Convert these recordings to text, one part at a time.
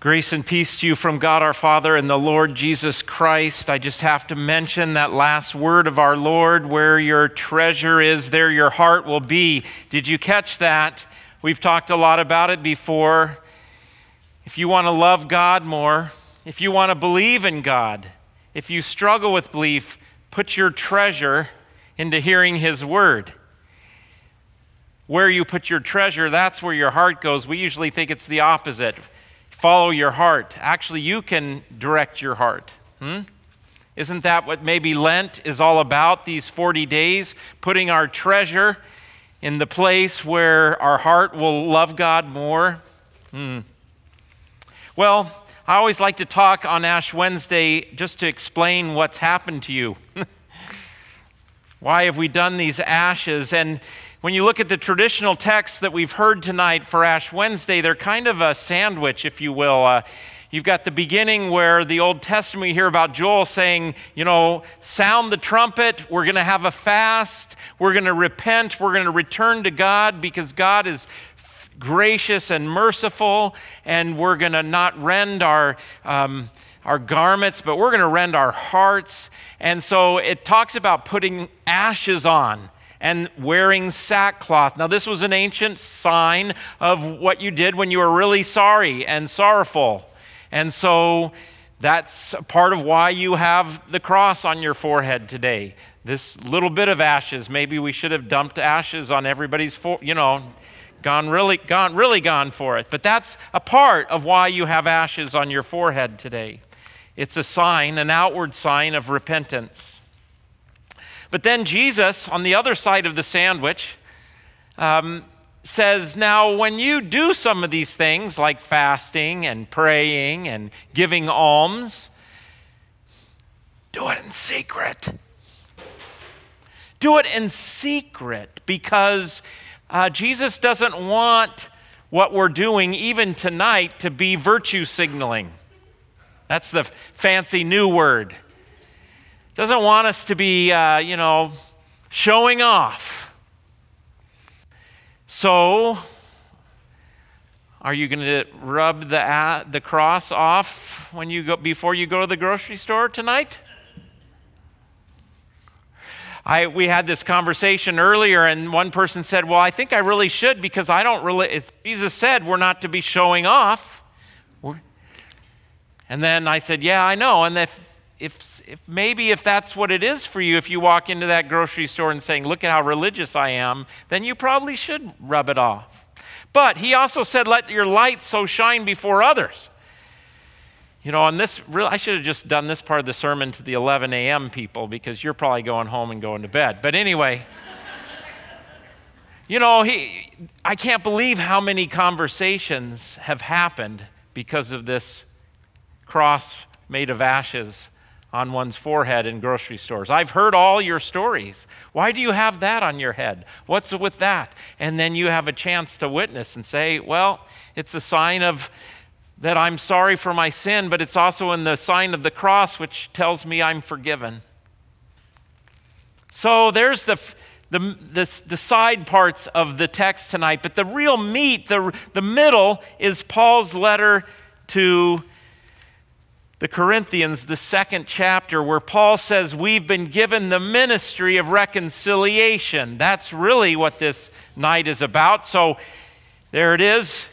Grace and peace to you from God our Father and the Lord Jesus Christ. I just have to mention that last word of our Lord where your treasure is, there your heart will be. Did you catch that? We've talked a lot about it before. If you want to love God more, if you want to believe in God, if you struggle with belief, put your treasure into hearing His word. Where you put your treasure, that's where your heart goes. We usually think it's the opposite follow your heart. Actually, you can direct your heart. Hmm? Isn't that what maybe Lent is all about, these 40 days? Putting our treasure in the place where our heart will love God more? Hmm. Well, I always like to talk on Ash Wednesday just to explain what's happened to you. Why have we done these ashes? And when you look at the traditional texts that we've heard tonight for Ash Wednesday, they're kind of a sandwich, if you will. Uh, you've got the beginning where the Old Testament, we hear about Joel saying, you know, sound the trumpet, we're going to have a fast, we're going to repent, we're going to return to God because God is gracious and merciful, and we're going to not rend our. Um, our garments, but we're going to rend our hearts. And so it talks about putting ashes on and wearing sackcloth. Now, this was an ancient sign of what you did when you were really sorry and sorrowful. And so that's part of why you have the cross on your forehead today. This little bit of ashes, maybe we should have dumped ashes on everybody's, fo- you know, gone really, gone, really gone for it. But that's a part of why you have ashes on your forehead today. It's a sign, an outward sign of repentance. But then Jesus, on the other side of the sandwich, um, says, Now, when you do some of these things like fasting and praying and giving alms, do it in secret. Do it in secret because uh, Jesus doesn't want what we're doing, even tonight, to be virtue signaling. That's the fancy new word doesn't want us to be, uh, you know, showing off. So, are you going to rub the, uh, the cross off when you go, before you go to the grocery store tonight? I, we had this conversation earlier, and one person said, Well, I think I really should because I don't really, Jesus said we're not to be showing off. And then I said, Yeah, I know. And if, if, if maybe if that's what it is for you, if you walk into that grocery store and saying, Look at how religious I am, then you probably should rub it off. But he also said, Let your light so shine before others. You know, on this, I should have just done this part of the sermon to the 11 a.m. people because you're probably going home and going to bed. But anyway, you know, he, I can't believe how many conversations have happened because of this cross made of ashes on one's forehead in grocery stores. I've heard all your stories. Why do you have that on your head? What's with that? And then you have a chance to witness and say, well, it's a sign of that I'm sorry for my sin, but it's also in the sign of the cross, which tells me I'm forgiven. So there's the, the, the, the, side parts of the text tonight, but the real meat, the, the middle, is Paul's letter to the Corinthians, the second chapter, where Paul says we've been given the ministry of reconciliation. That's really what this night is about. So there it is.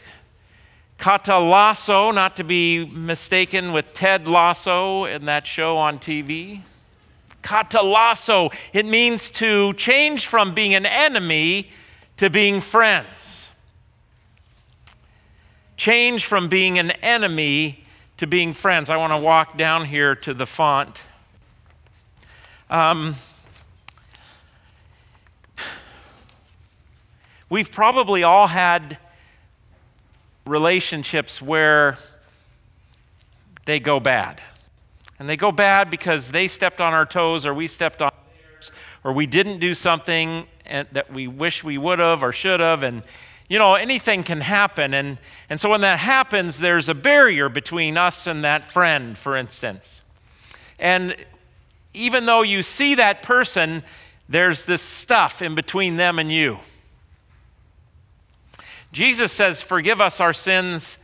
katallasso, not to be mistaken with Ted Lasso in that show on TV. katallasso, it means to change from being an enemy to being friends. Change from being an enemy to being friends. I want to walk down here to the font. Um, we've probably all had relationships where they go bad. And they go bad because they stepped on our toes or we stepped on theirs or we didn't do something that we wish we would have or should have and you know, anything can happen. And, and so when that happens, there's a barrier between us and that friend, for instance. And even though you see that person, there's this stuff in between them and you. Jesus says, Forgive us our sins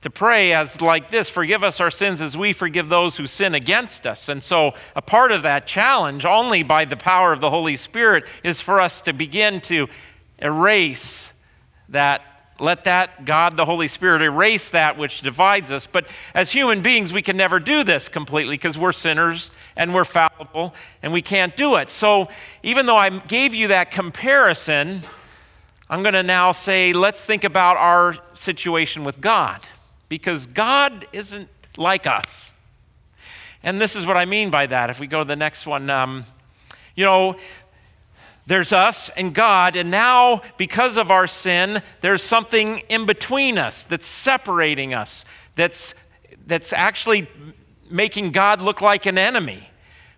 to pray as like this forgive us our sins as we forgive those who sin against us. And so, a part of that challenge, only by the power of the Holy Spirit, is for us to begin to erase that. Let that, God the Holy Spirit, erase that which divides us. But as human beings, we can never do this completely because we're sinners and we're fallible and we can't do it. So, even though I gave you that comparison, I'm going to now say, let's think about our situation with God because God isn't like us. And this is what I mean by that. If we go to the next one, um, you know, there's us and God, and now because of our sin, there's something in between us that's separating us, that's, that's actually making God look like an enemy.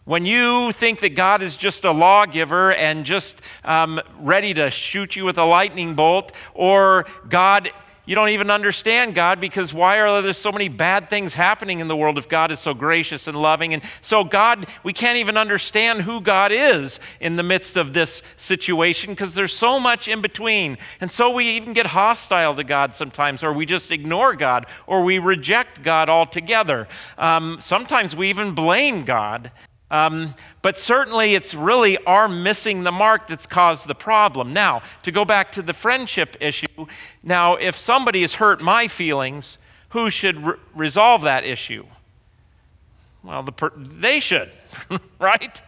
When you think that God is just a lawgiver and just um, ready to shoot you with a lightning bolt, or God you don't even understand God because why are there so many bad things happening in the world if God is so gracious and loving? And so, God, we can't even understand who God is in the midst of this situation because there's so much in between. And so, we even get hostile to God sometimes, or we just ignore God, or we reject God altogether. Um, sometimes we even blame God. Um, but certainly, it's really our missing the mark that's caused the problem. Now, to go back to the friendship issue, now, if somebody has hurt my feelings, who should re- resolve that issue? Well, the per- they should, right?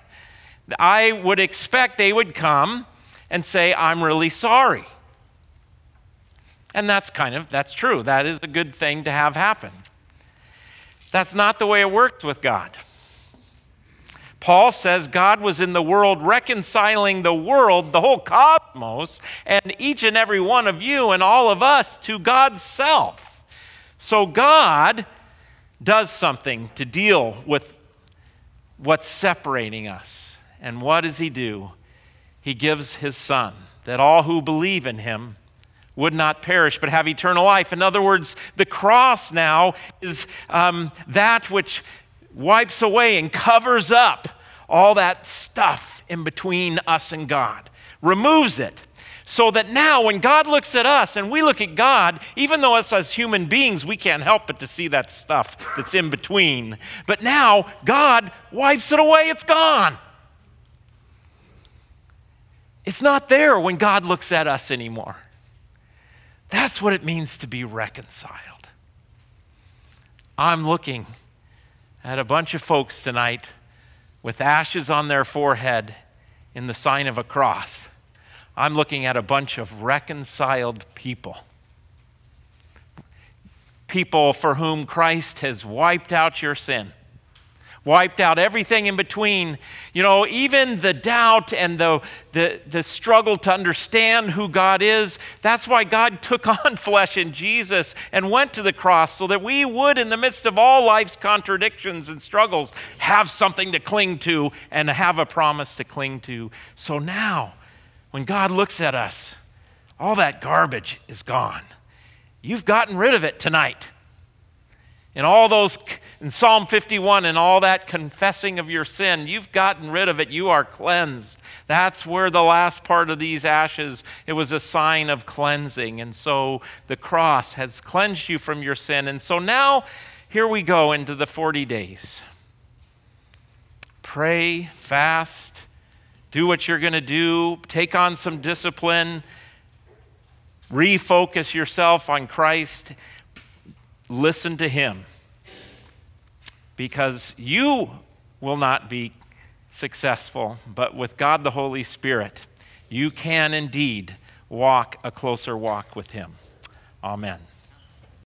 I would expect they would come and say, I'm really sorry. And that's kind of, that's true. That is a good thing to have happen. That's not the way it works with God. Paul says God was in the world reconciling the world, the whole cosmos, and each and every one of you and all of us to God's self. So God does something to deal with what's separating us. And what does he do? He gives his son that all who believe in him would not perish but have eternal life. In other words, the cross now is um, that which wipes away and covers up all that stuff in between us and God, removes it. So that now, when God looks at us and we look at God, even though us as human beings, we can't help but to see that stuff that's in between. But now, God wipes it away, it's gone. It's not there when God looks at us anymore. That's what it means to be reconciled. I'm looking at a bunch of folks tonight with ashes on their forehead in the sign of a cross. I'm looking at a bunch of reconciled people. People for whom Christ has wiped out your sin wiped out everything in between. You know, even the doubt and the, the, the struggle to understand who God is. That's why God took on flesh in Jesus and went to the cross so that we would, in the midst of all life's contradictions and struggles, have something to cling to and have a promise to cling to. So now, when God looks at us, all that garbage is gone. You've gotten rid of it tonight. And all those in Psalm 51 and all that confessing of your sin, you've gotten rid of it. You are cleansed. That's where the last part of these ashes, it was a sign of cleansing. And so the cross has cleansed you from your sin. And so now here we go into the 40 days. Pray, fast, do what you're going to do, take on some discipline, refocus yourself on Christ listen to him because you will not be successful, but with God the Holy Spirit, you can indeed walk a closer walk with him. Amen.